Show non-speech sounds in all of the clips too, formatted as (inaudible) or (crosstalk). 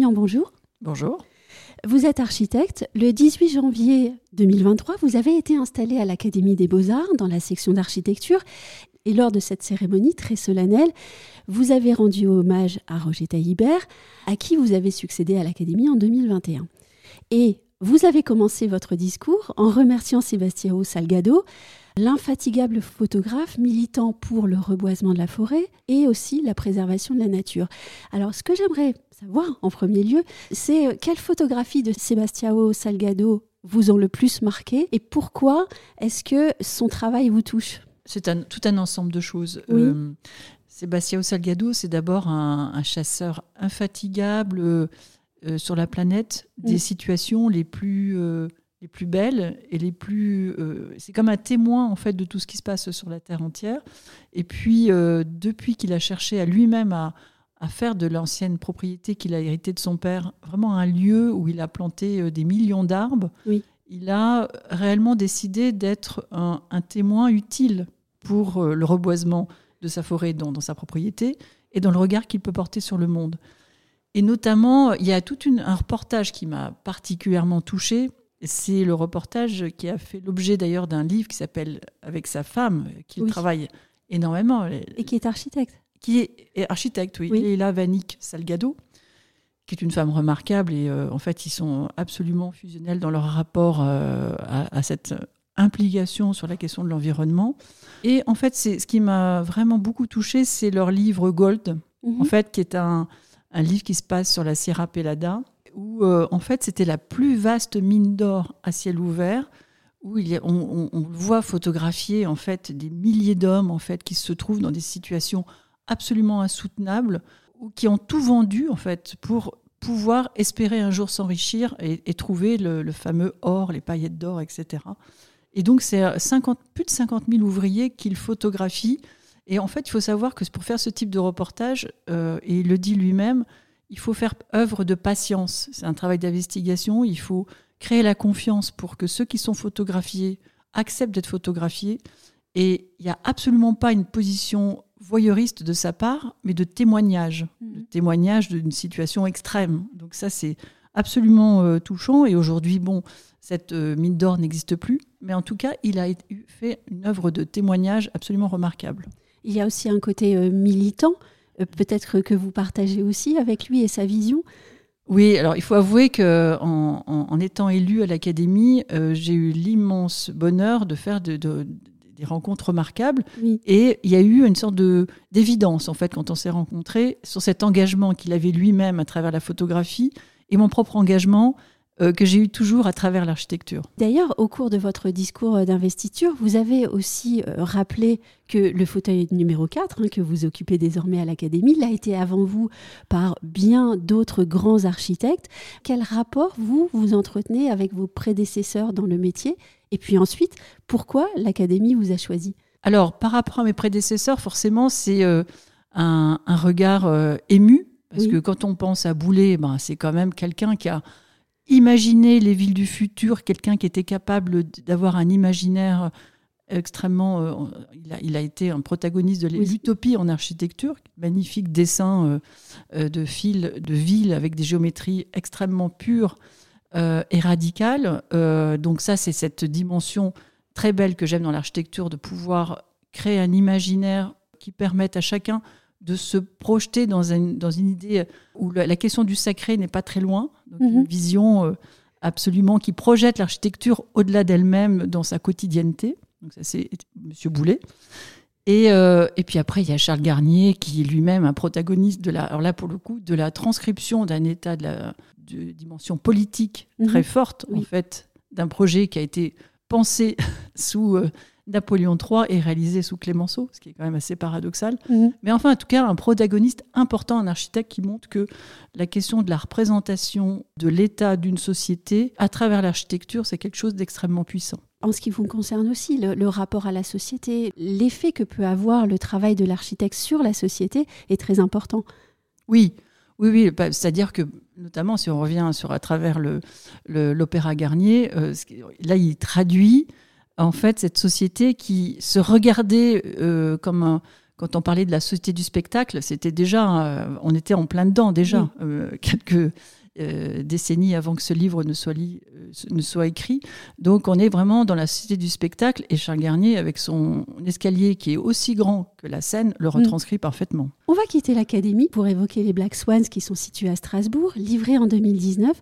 Bonjour. Bonjour. Vous êtes architecte. Le 18 janvier 2023, vous avez été installé à l'Académie des Beaux-Arts dans la section d'architecture. Et lors de cette cérémonie très solennelle, vous avez rendu hommage à Roger Taillibert, à qui vous avez succédé à l'Académie en 2021. Et vous avez commencé votre discours en remerciant Sébastien Salgado, l'infatigable photographe militant pour le reboisement de la forêt et aussi la préservation de la nature. Alors, ce que j'aimerais savoir en premier lieu, c'est euh, quelle photographie de Sébastien Salgado vous ont le plus marqué et pourquoi est-ce que son travail vous touche? C'est tout un ensemble de choses. Euh, Sébastien Salgado, c'est d'abord un, chasseur infatigable, euh, sur la planète des mm. situations les plus, euh, les plus belles et les plus. Euh, c'est comme un témoin en fait de tout ce qui se passe sur la Terre entière. Et puis, depuis qu'il a cherché à lui-même à, à, faire de l'ancienne propriété qu'il a héritée de son père vraiment un lieu où il a planté des millions d'arbres, il a réellement décidé d'être un, un, témoin utile pour le reboisement de sa forêt dans, dans sa propriété et dans le regard qu'il peut porter sur le monde. Et notamment, il y a tout un reportage qui m'a particulièrement touchée. C'est le reportage qui a fait l'objet d'ailleurs d'un livre qui s'appelle Avec sa femme, qui travaille énormément. Et qui est architecte. Qui est, architecte, oui. Et là, Vanik Salgado, qui est une femme remarquable. Et euh, en fait, ils sont absolument fusionnels dans leur rapport euh, à, cette implication sur la question de l'environnement. Et en fait, c'est ce qui m'a vraiment beaucoup touchée, c'est leur livre Gold, mhm. en fait, qui est un, un livre qui se passe sur la Sierra Pelada, où euh, en fait c'était la plus vaste mine d'or à ciel ouvert, où on, voit photographier en fait des milliers d'hommes en fait qui se trouvent dans des situations absolument insoutenables, ou qui ont tout vendu en fait pour pouvoir espérer un jour s'enrichir et, trouver le, fameux or, les paillettes d'or, etc. Et donc c'est plus de 50 000 ouvriers qu'il photographie et en fait, il faut savoir que pour faire ce type de reportage, euh, et il le dit lui-même, il faut faire œuvre de patience. C'est un travail d'investigation. Il faut créer la confiance pour que ceux qui sont photographiés acceptent d'être photographiés. Et il n'y a absolument pas une position voyeuriste de sa part, mais de témoignage, mmh. de témoignage d'une situation extrême. Donc ça, c'est absolument euh, touchant. Et aujourd'hui, bon, cette euh, mine d'or n'existe plus, mais en tout cas, il a fait une œuvre de témoignage absolument remarquable. Il y a aussi un côté euh, militant, peut-être que vous partagez aussi avec lui et sa vision. Oui, alors il faut avouer que en, étant élu à l'Académie, euh, j'ai eu l'immense bonheur de faire des rencontres remarquables. Et il y a eu une sorte de d'évidence en fait quand on s'est rencontrés sur cet engagement qu'il avait lui-même à travers la photographie et mon propre engagement euh, que j'ai eu toujours à travers l'architecture. D'ailleurs, au cours de votre discours euh, d'investiture, vous avez aussi euh, rappelé que le fauteuil numéro 4, hein, que vous occupez désormais à l'Académie, l'a été avant vous par bien d'autres grands architectes. Quel rapport vous, vous entretenez avec vos prédécesseurs dans le métier? Et puis ensuite, pourquoi l'Académie vous a choisi? Alors, par rapport à mes prédécesseurs, forcément, c'est un, regard ému, parce que quand on pense à Boulet, ben, c'est quand même quelqu'un qui a imaginer les villes du futur, quelqu'un qui était capable d'avoir un imaginaire extrêmement. Euh, il, a, été un protagoniste de l'utopie en architecture, magnifique dessin euh, euh, de fils de villes avec des géométries extrêmement pures et radicales. donc, ça, c'est cette dimension très belle que j'aime dans l'architecture, de pouvoir créer un imaginaire qui permette à chacun de se projeter dans une, dans une idée où la, question du sacré n'est pas très loin, une mhm. vision euh, absolument qui projette l'architecture au-delà d'elle-même dans sa quotidienneté. Donc ça c'est Monsieur Boulet. Et, euh, et, puis après, il y a Charles Garnier, qui est lui-même un protagoniste de la, alors là pour le coup, de la transcription d'un état de, la, de dimension politique mhm. très forte, en fait, d'un projet qui a été pensé (laughs) sous euh, Napoléon III est réalisé sous Clémenceau, ce qui est quand même assez paradoxal. Mhm. Mais enfin, en tout cas, un protagoniste important, un architecte qui montre que la question de la représentation de l'état d'une société à travers l'architecture, c'est quelque chose d'extrêmement puissant. En ce qui vous concerne aussi, le, rapport à la société, l'effet que peut avoir le travail de l'architecte sur la société est très important. Oui, oui, oui. Bah, c'est-à-dire que, notamment, si on revient sur à travers l'opéra Garnier, euh, là, il traduit en fait cette société qui se regardait euh, comme, quand on parlait de la société du spectacle, c'était déjà, on était en plein dedans déjà, quelques décennies avant que ce livre ne soit, ne soit écrit. Donc on est vraiment dans la société du spectacle et Charles Garnier, avec son escalier qui est aussi grand que la scène, le mm. retranscrit parfaitement. On va quitter l'académie pour évoquer les Black Swans qui sont situés à Strasbourg, livrés en 2019.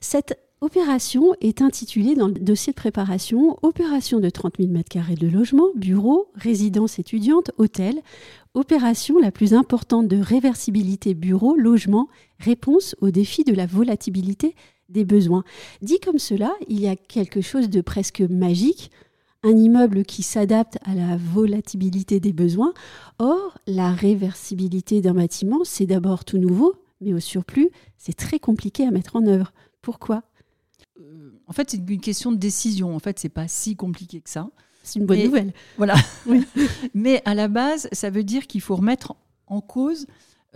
Cette Opération est intitulée dans le dossier de préparation Opération de 30 000 m2 de logement, bureaux, résidence étudiante, hôtel. Opération la plus importante de réversibilité bureau, logement, réponse au défi de la volatilité des besoins. Dit comme cela, il y a quelque chose de presque magique un immeuble qui s'adapte à la volatilité des besoins. Or, la réversibilité d'un bâtiment, c'est d'abord tout nouveau, mais au surplus, c'est très compliqué à mettre en œuvre. Pourquoi? En fait, c'est une question de décision. En fait, c'est pas si compliqué que ça. C'est une bonne nouvelle. Voilà. (laughs) (laughs) Mais à la base, ça veut dire qu'il faut remettre en cause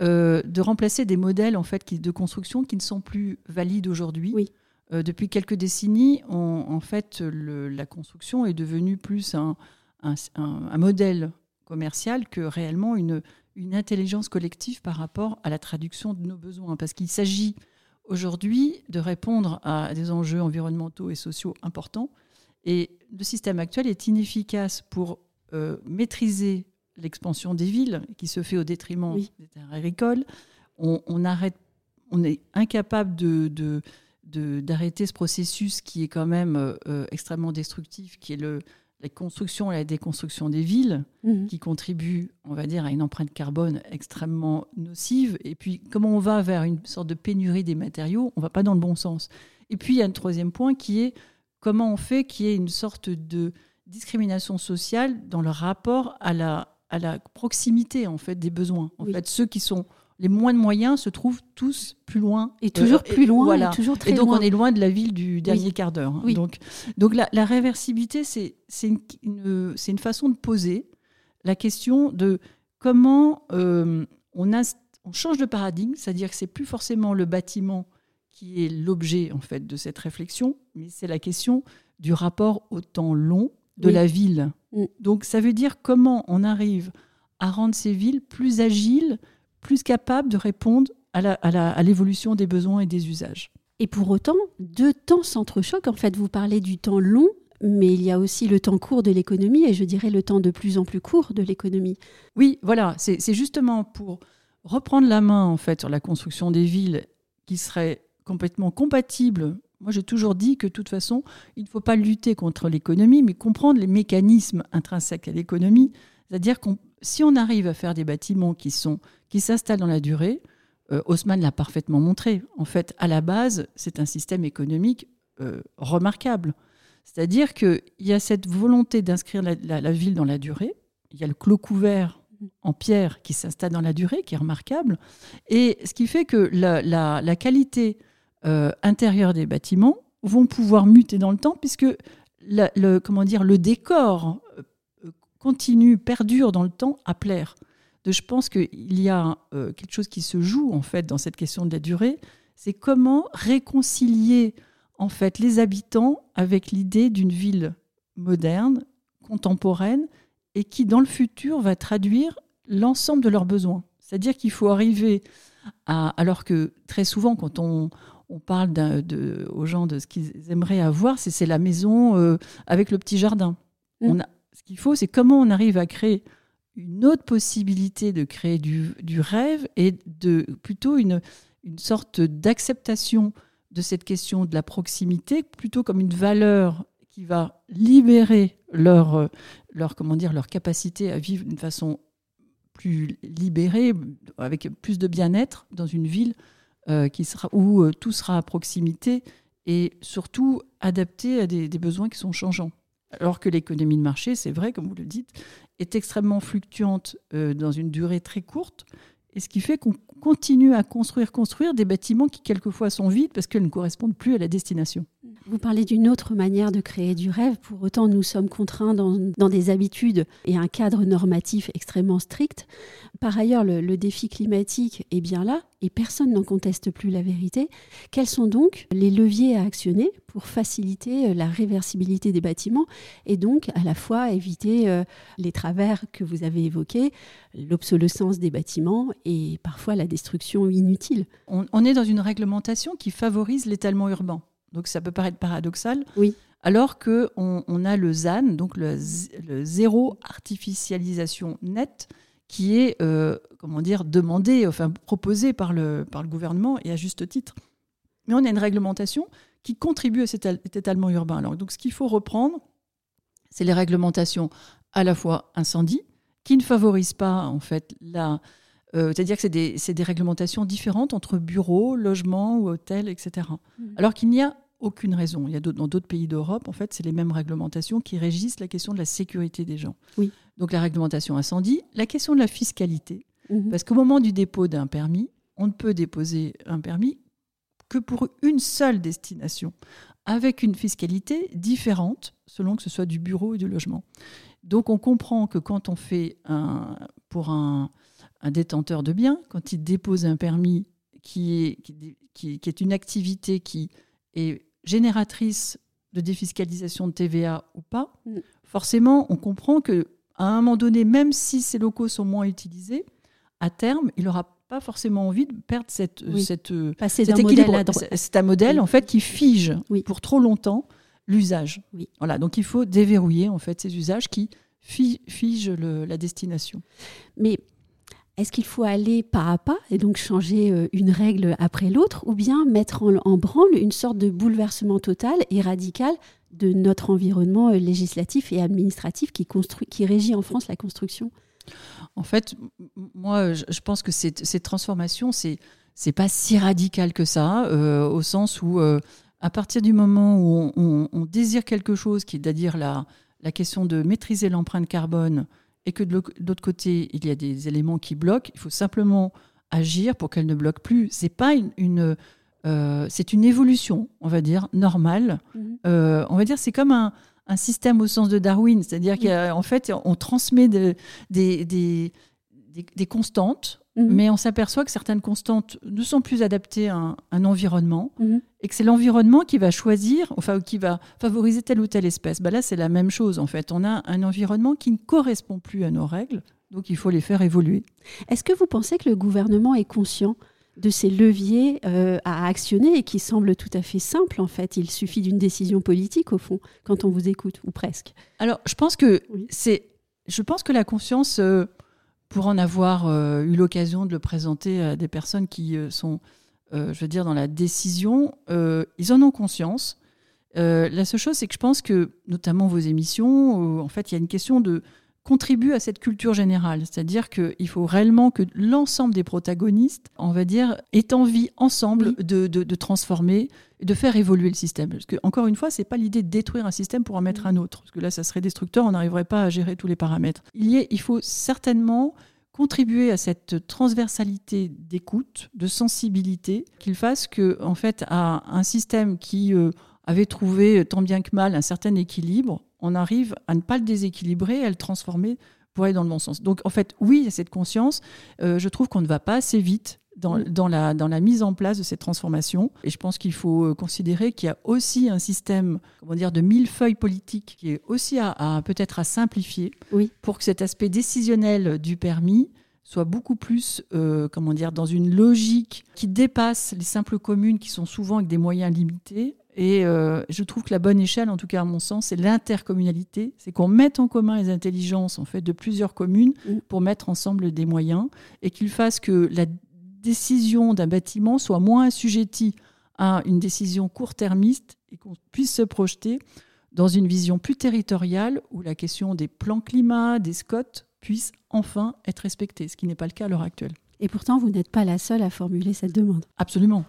euh, de remplacer des modèles en fait de construction qui ne sont plus valides aujourd'hui. Oui. Euh, depuis quelques décennies, en fait, la construction est devenue plus un, modèle commercial que réellement une, une intelligence collective par rapport à la traduction de nos besoins. Parce qu'il s'agit aujourd'hui de répondre à des enjeux environnementaux et sociaux importants. Et le système actuel est inefficace pour euh, maîtriser l'expansion des villes, qui se fait au détriment des terres agricoles. On, arrête, on est incapable de, d'arrêter ce processus qui est quand même euh, extrêmement destructif, qui est le, la construction et la déconstruction des villes, mhm. qui contribuent, on va dire, à une empreinte carbone extrêmement nocive. Et puis, comment on va vers une sorte de pénurie des matériaux, on ne va pas dans le bon sens. Et puis, il y a un troisième point qui est comment on fait qu'il y ait une sorte de discrimination sociale dans le rapport à la, à la proximité en fait des besoins. En fait, ceux qui sont les moins de moyens se trouvent tous plus loin. Et toujours euh, plus loin, voilà. et toujours très Et donc on est loin de la ville du dernier quart d'heure. Hein. Donc, donc la, réversibilité, c'est une, une, une, façon de poser la question de comment euh, on, a, on change de paradigme, c'est-à-dire que c'est plus forcément le bâtiment qui est l'objet en fait de cette réflexion, mais c'est la question du rapport au temps long de la ville. Mm. Donc ça veut dire comment on arrive à rendre ces villes plus agiles, plus capable de répondre à l'évolution des besoins et des usages. Et pour autant, deux temps s'entrechoquent. En fait, vous parlez du temps long, mais il y a aussi le temps court de l'économie, et je dirais le temps de plus en plus court de l'économie. Oui, voilà, c'est justement pour reprendre la main en fait sur la construction des villes qui serait complètement compatible. Moi, j'ai toujours dit que de toute façon, il ne faut pas lutter contre l'économie, mais comprendre les mécanismes intrinsèques à l'économie. C'est-à-dire que si on arrive à faire des bâtiments qui sont qui s'installe dans la durée. Euh, Haussmann l'a parfaitement montré. En fait, à la base, c'est un système économique euh, remarquable. C'est-à-dire qu'il y a cette volonté d'inscrire la, ville dans la durée. Il y a le clos couvert en pierre qui s'installe dans la durée, qui est remarquable. Et ce qui fait que la, qualité euh, intérieure des bâtiments vont pouvoir muter dans le temps, puisque le décor continue, perdure dans le temps à plaire je pense qu'il y a euh, quelque chose qui se joue en fait dans cette question de la durée, c'est comment réconcilier en fait les habitants avec l'idée d'une ville moderne, contemporaine et qui dans le futur va traduire l'ensemble de leurs besoins. C'est-à-dire qu'il faut arriver à alors que très souvent quand on, parle de, aux gens de ce qu'ils aimeraient avoir, c'est la maison euh, avec le petit jardin. Mmh. On a, ce qu'il faut, c'est comment on arrive à créer une autre possibilité de créer du, rêve et de plutôt une, une sorte d'acceptation de cette question de la proximité plutôt comme une valeur qui va libérer leur, leur, comment dire, leur capacité à vivre d'une façon plus libérée, avec plus de bien-être dans une ville euh, qui sera, où euh, tout sera à proximité et surtout adapté à des besoins qui sont changeants. Alors que l'économie de marché, c'est vrai, comme vous le dites, est extrêmement fluctuante euh, dans une durée très courte, et ce qui fait qu'on continue à construire, construire des bâtiments qui quelquefois sont vides parce qu'ils ne correspondent plus à la destination. Vous parlez d'une autre manière de créer du rêve. Pour autant, nous sommes contraints dans, des habitudes et un cadre normatif extrêmement strict. Par ailleurs, le, défi climatique est bien là et personne n'en conteste plus la vérité. Quels sont donc les leviers à actionner pour faciliter euh, la réversibilité des bâtiments et donc à la fois éviter euh, les travers que vous avez évoqués, l'obsolescence des bâtiments et parfois la destruction inutile? On est dans une réglementation qui favorise l'étalement urbain. Donc ça peut paraître paradoxal. Oui. Alors qu'on on a le ZAN, donc le, zéro artificialisation nette, qui est euh, comment dire demandé, enfin proposé par le, par le gouvernement et à juste titre. Mais on a une réglementation qui contribue à cet, étalement urbain. Alors, donc ce qu'il faut reprendre, c'est les réglementations à la fois incendie, qui ne favorisent pas en fait la, euh, c'est-à-dire que c'est des, réglementations différentes entre bureaux, logements ou hôtels, etc. Mmh. Alors qu'il n'y a aucune raison. Il y a dans d'autres pays d'Europe, en fait, c'est les mêmes réglementations qui régissent la question de la sécurité des gens. Oui. Donc la réglementation incendie, la question de la fiscalité, mmh. parce qu'au moment du dépôt d'un permis, on ne peut déposer un permis que pour une seule destination, avec une fiscalité différente selon que ce soit du bureau ou du logement. Donc on comprend que quand on fait un, pour un, un détenteur de biens, quand il dépose un permis qui est, qui, est une activité qui est génératrice de défiscalisation de TVA ou pas, mm. forcément, on comprend que à un moment donné, même si ces locaux sont moins utilisés, à terme, il n'aura pas forcément envie de perdre cette, cette, cet équilibre. C'est un modèle en fait qui fige pour trop longtemps l'usage. Oui. Voilà, donc il faut déverrouiller en fait ces usages qui figent la destination. Mais est-ce qu'il faut aller pas à pas et donc changer euh, une règle après l'autre ou bien mettre en, branle une sorte de bouleversement total et radical de notre environnement euh, législatif et administratif qui, régit en France la construction? En fait, moi, je pense que cette, transformation, c'est c'est pas si radical que ça, euh, au sens où, à partir du moment où on, désire quelque chose, qui est à dire la, la question de maîtriser l'empreinte carbone, et que de l'autre côté, il y a des éléments qui bloquent, il faut simplement agir pour qu'elles ne bloquent plus. C'est pas une, euh, c'est une évolution, on va dire, normale. Mhm. Euh, on va dire c'est comme un, système au sens de Darwin, c'est-à-dire qu'en fait, on transmet des, des, des, constantes Mhm. Mais on s'aperçoit que certaines constantes ne sont plus adaptées à un, environnement mhm. et que c'est l'environnement qui va choisir, enfin, qui va favoriser telle ou telle espèce. Bah là, c'est la même chose en fait. On a un environnement qui ne correspond plus à nos règles, donc il faut les faire évoluer. Est-ce que vous pensez que le gouvernement est conscient de ces leviers euh, à actionner et qui semblent tout à fait simples en fait? Il suffit d'une décision politique au fond quand on vous écoute ou presque. Alors je pense que c'est, je pense que la conscience, euh, pour en avoir euh, eu l'occasion de le présenter à des personnes qui euh, sont, euh, je veux dire, dans la décision, ils en ont conscience. la seule chose, c'est que je pense que, notamment vos émissions, en fait, il y a une question de contribuer à cette culture générale. C'est-à-dire qu'il faut réellement que l'ensemble des protagonistes, on va dire, aient envie ensemble de, de, de, transformer, de faire évoluer le système. Parce que, encore une fois, ce n'est pas l'idée de détruire un système pour en mettre un autre. Parce que là, ça serait destructeur, on n'arriverait pas à gérer tous les paramètres. Il, y il faut certainement contribuer à cette transversalité d'écoute, de sensibilité, qu'il fasse que, en fait, à un système qui euh, avait trouvé tant bien que mal un certain équilibre, on arrive à ne pas le déséquilibrer, à le transformer pour aller dans le bon sens. Donc en fait, oui, il y a cette conscience. Euh, je trouve qu'on ne va pas assez vite dans, dans, la, dans la mise en place de cette transformation. Et je pense qu'il faut euh, considérer qu'il y a aussi un système comment dire, de millefeuilles politiques qui est aussi à, peut-être à simplifier oui. pour que cet aspect décisionnel du permis soit beaucoup plus euh, comment dire, dans une logique qui dépasse les simples communes qui sont souvent avec des moyens limités et euh, je trouve que la bonne échelle, en tout cas à mon sens, c'est l'intercommunalité. C'est qu'on mette en commun les intelligences en fait, de plusieurs communes mm. pour mettre ensemble des moyens et qu'il fasse que la décision d'un bâtiment soit moins assujettie à une décision court-termiste et qu'on puisse se projeter dans une vision plus territoriale où la question des plans climat, des SCOT puisse enfin être respectée, ce qui n'est pas le cas à l'heure actuelle. Et pourtant, vous n'êtes pas la seule à formuler cette demande. Absolument.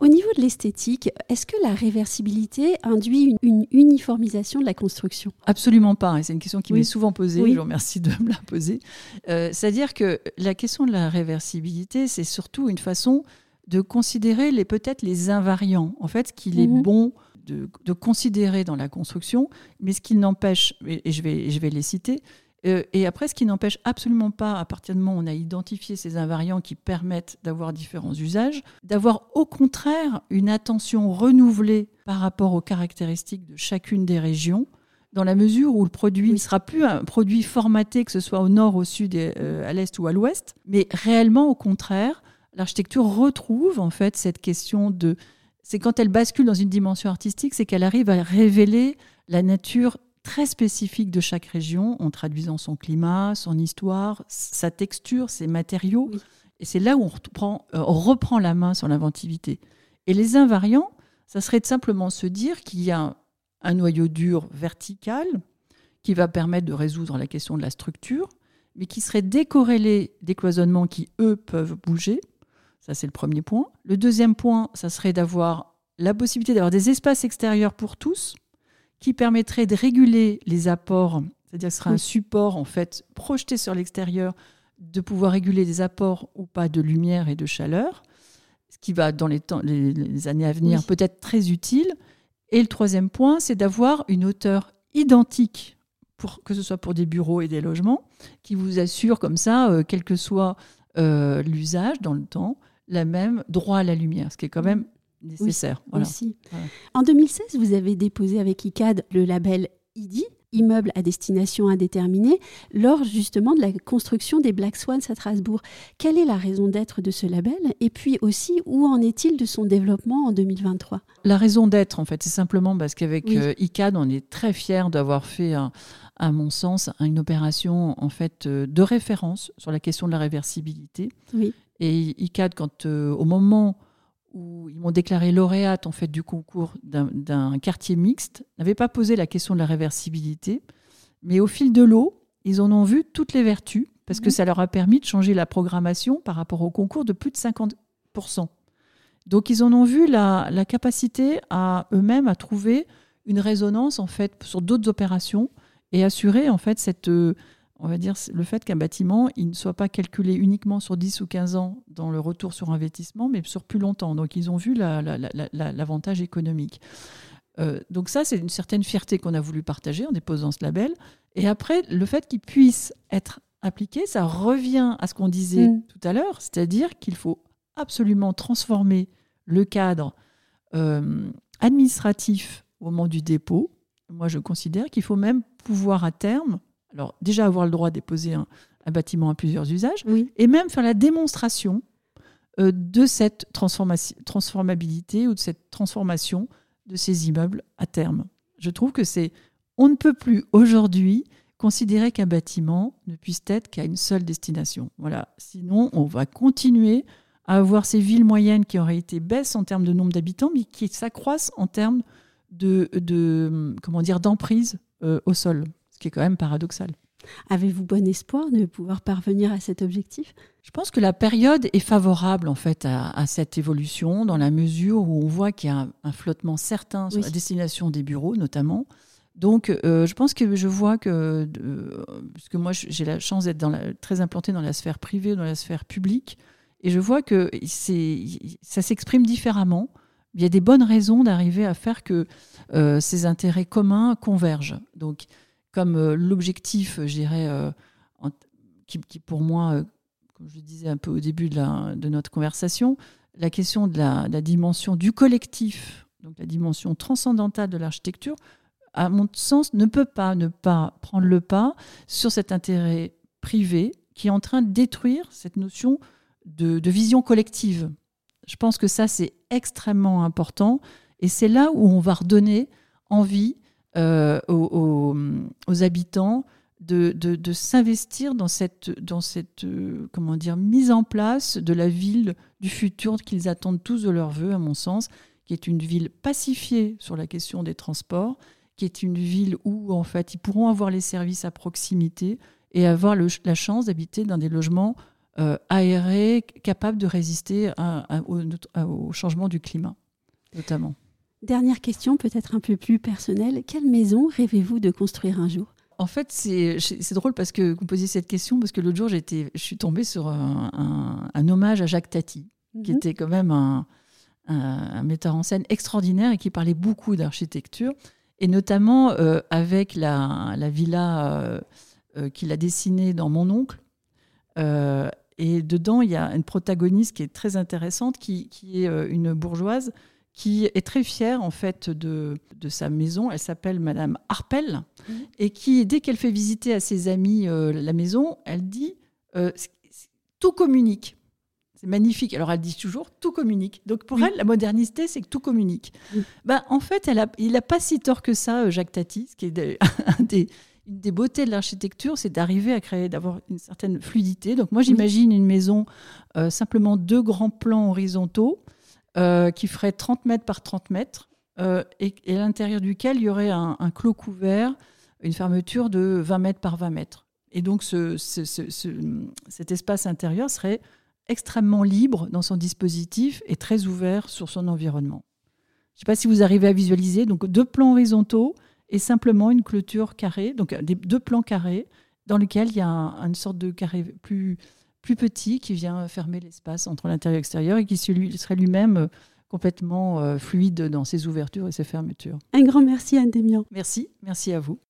Au niveau de l'esthétique, est-ce que la réversibilité induit une, uniformisation de la construction? Absolument pas. Et c'est une question qui m'est souvent posée. Je vous remercie de me la poser. Euh, c'est-à-dire que la question de la réversibilité, c'est surtout une façon de considérer les peut-être les invariants. En fait, ce qu'il est mhm. bon de, considérer dans la construction, mais ce qui n'empêche, et, je, vais, je vais les citer, euh, et après, ce qui n'empêche absolument pas, à partir du moment où on a identifié ces invariants qui permettent d'avoir différents usages, d'avoir au contraire une attention renouvelée par rapport aux caractéristiques de chacune des régions, dans la mesure où le produit ne sera plus un produit formaté, que ce soit au nord, au sud, euh, à l'est ou à l'ouest, mais réellement au contraire, l'architecture retrouve en fait cette question de... C'est quand elle bascule dans une dimension artistique, c'est qu'elle arrive à révéler la nature très spécifique de chaque région en traduisant son climat, son histoire, sa texture, ses matériaux. Et c'est là où on reprend, euh, on reprend la main sur l'inventivité. Et les invariants, ça serait de simplement se dire qu'il y a un noyau dur vertical qui va permettre de résoudre la question de la structure, mais qui serait décorrélé des cloisonnements qui, eux, peuvent bouger. Ça, c'est le premier point. Le deuxième point, ça serait d'avoir la possibilité d'avoir des espaces extérieurs pour tous, qui permettrait de réguler les apports, c'est-à-dire que ce sera un support en fait projeté sur l'extérieur, de pouvoir réguler des apports ou pas de lumière et de chaleur, ce qui va dans les, temps, les, années à venir peut être très utile. Et le troisième point, c'est d'avoir une hauteur identique, pour, que ce soit pour des bureaux et des logements, qui vous assure comme ça, euh, quel que soit euh, l'usage dans le temps, la même droit à la lumière, ce qui est quand même nécessaire. aussi. En 2016, vous avez déposé avec ICAD le label IDI, immeuble à destination indéterminée, lors justement de la construction des Black Swans à Strasbourg. Quelle est la raison d'être de ce label Et puis aussi, où en est-il de son développement en 2023 La raison d'être, en fait, c'est simplement parce qu'avec euh, ICAD, on est très fiers d'avoir fait, à mon sens, une opération en fait euh, de référence sur la question de la réversibilité. Oui. Et ICAD, quand euh, au moment où ils m'ont déclaré lauréate en fait du concours d'un quartier mixte, n'avaient pas posé la question de la réversibilité, mais au fil de l'eau, ils en ont vu toutes les vertus parce que mhm. ça leur a permis de changer la programmation par rapport au concours de plus de 50%. Donc ils en ont vu la, la capacité à eux-mêmes à trouver une résonance en fait sur d'autres opérations et assurer en fait cette on va dire, le fait qu'un bâtiment il ne soit pas calculé uniquement sur 10 ou 15 ans dans le retour sur investissement, mais sur plus longtemps. Donc, ils ont vu l'avantage économique. Euh, donc ça, c'est une certaine fierté qu'on a voulu partager en déposant ce label. Et après, le fait qu'il puisse être appliqué, ça revient à ce qu'on disait mm. tout à l'heure, c'est-à-dire qu'il faut absolument transformer le cadre euh, administratif au moment du dépôt. Moi, je considère qu'il faut même pouvoir à terme alors, déjà avoir le droit de déposer un, bâtiment à plusieurs usages, et même faire la démonstration euh, de cette transformabilité ou de cette transformation de ces immeubles à terme. Je trouve que c'est. On ne peut plus aujourd'hui considérer qu'un bâtiment ne puisse être qu'à une seule destination. Voilà. Sinon, on va continuer à avoir ces villes moyennes qui en réalité baissent en termes de nombre d'habitants, mais qui s'accroissent en termes de, de comment dire d'emprise euh, au sol ce qui est quand même paradoxal. Avez-vous bon espoir de pouvoir parvenir à cet objectif? Je pense que la période est favorable en fait à, cette évolution dans la mesure où on voit qu'il y a un, flottement certain sur la destination des bureaux notamment. Donc euh, je pense que je vois que, puisque moi j'ai la chance d'être très implanté dans la sphère privée, dans la sphère publique, et je vois que ça s'exprime différemment. Il y a des bonnes raisons d'arriver à faire que euh, ces intérêts communs convergent. Donc comme euh, l'objectif, je dirais, euh, qui, pour moi, euh, comme je disais un peu au début de, notre conversation, la question de la, dimension du collectif, donc la dimension transcendantale de l'architecture, à mon sens, ne peut pas ne pas prendre le pas sur cet intérêt privé qui est en train de détruire cette notion de vision collective. Je pense que ça, c'est extrêmement important et c'est là où on va redonner envie euh, aux, habitants de, s'investir dans cette, euh, mise en place de la ville du futur qu'ils attendent tous de leur vœu, à mon sens, qui est une ville pacifiée sur la question des transports, qui est une ville où en fait ils pourront avoir les services à proximité et avoir la chance d'habiter dans des logements euh, aérés, capables de résister au changement du climat, notamment. Dernière question, peut-être un peu plus personnelle. Quelle maison rêvez-vous de construire un jour? En fait, c'est drôle parce que vous posiez cette question, parce que l'autre jour, je suis tombée sur un, hommage à Jacques Tati, qui mhm. était quand même un, un, metteur en scène extraordinaire et qui parlait beaucoup d'architecture, et notamment euh, avec la, la villa euh, euh, qu'il a dessinée dans Mon oncle. et dedans, il y a une protagoniste qui est très intéressante, qui, qui est une bourgeoise qui est très fière en fait de, de sa maison. Elle s'appelle Madame Harpel mmh. et qui, dès qu'elle fait visiter à ses amis la maison, elle dit tout communique. C'est magnifique. Alors elle dit toujours tout communique. Donc pour elle, la modernité, c'est que tout communique. Ben, en fait, elle a, il n'a pas si tort que ça, euh, Jacques Tati, ce qui est (laughs) des, une des beautés de l'architecture, c'est d'arriver à créer, d'avoir une certaine fluidité. Donc moi, j'imagine une maison, euh, simplement deux grands plans horizontaux euh, qui feraient 30 mètres par 30 mètres et, à l'intérieur duquel il y aurait un, clos couvert, une fermeture de 20 mètres par 20 mètres. Et donc ce, cet espace intérieur serait extrêmement libre dans son dispositif et très ouvert sur son environnement. Je ne sais pas si vous arrivez à visualiser, donc deux plans horizontaux et simplement une clôture carrée, donc deux plans carrés dans lesquels il y a une sorte de carré plus, plus petit qui vient fermer l'espace entre l'intérieur et l'extérieur et qui serait lui-même euh, complètement euh, fluide dans ses ouvertures et ses fermetures. Un grand merci Anne Démian. Merci, merci à vous.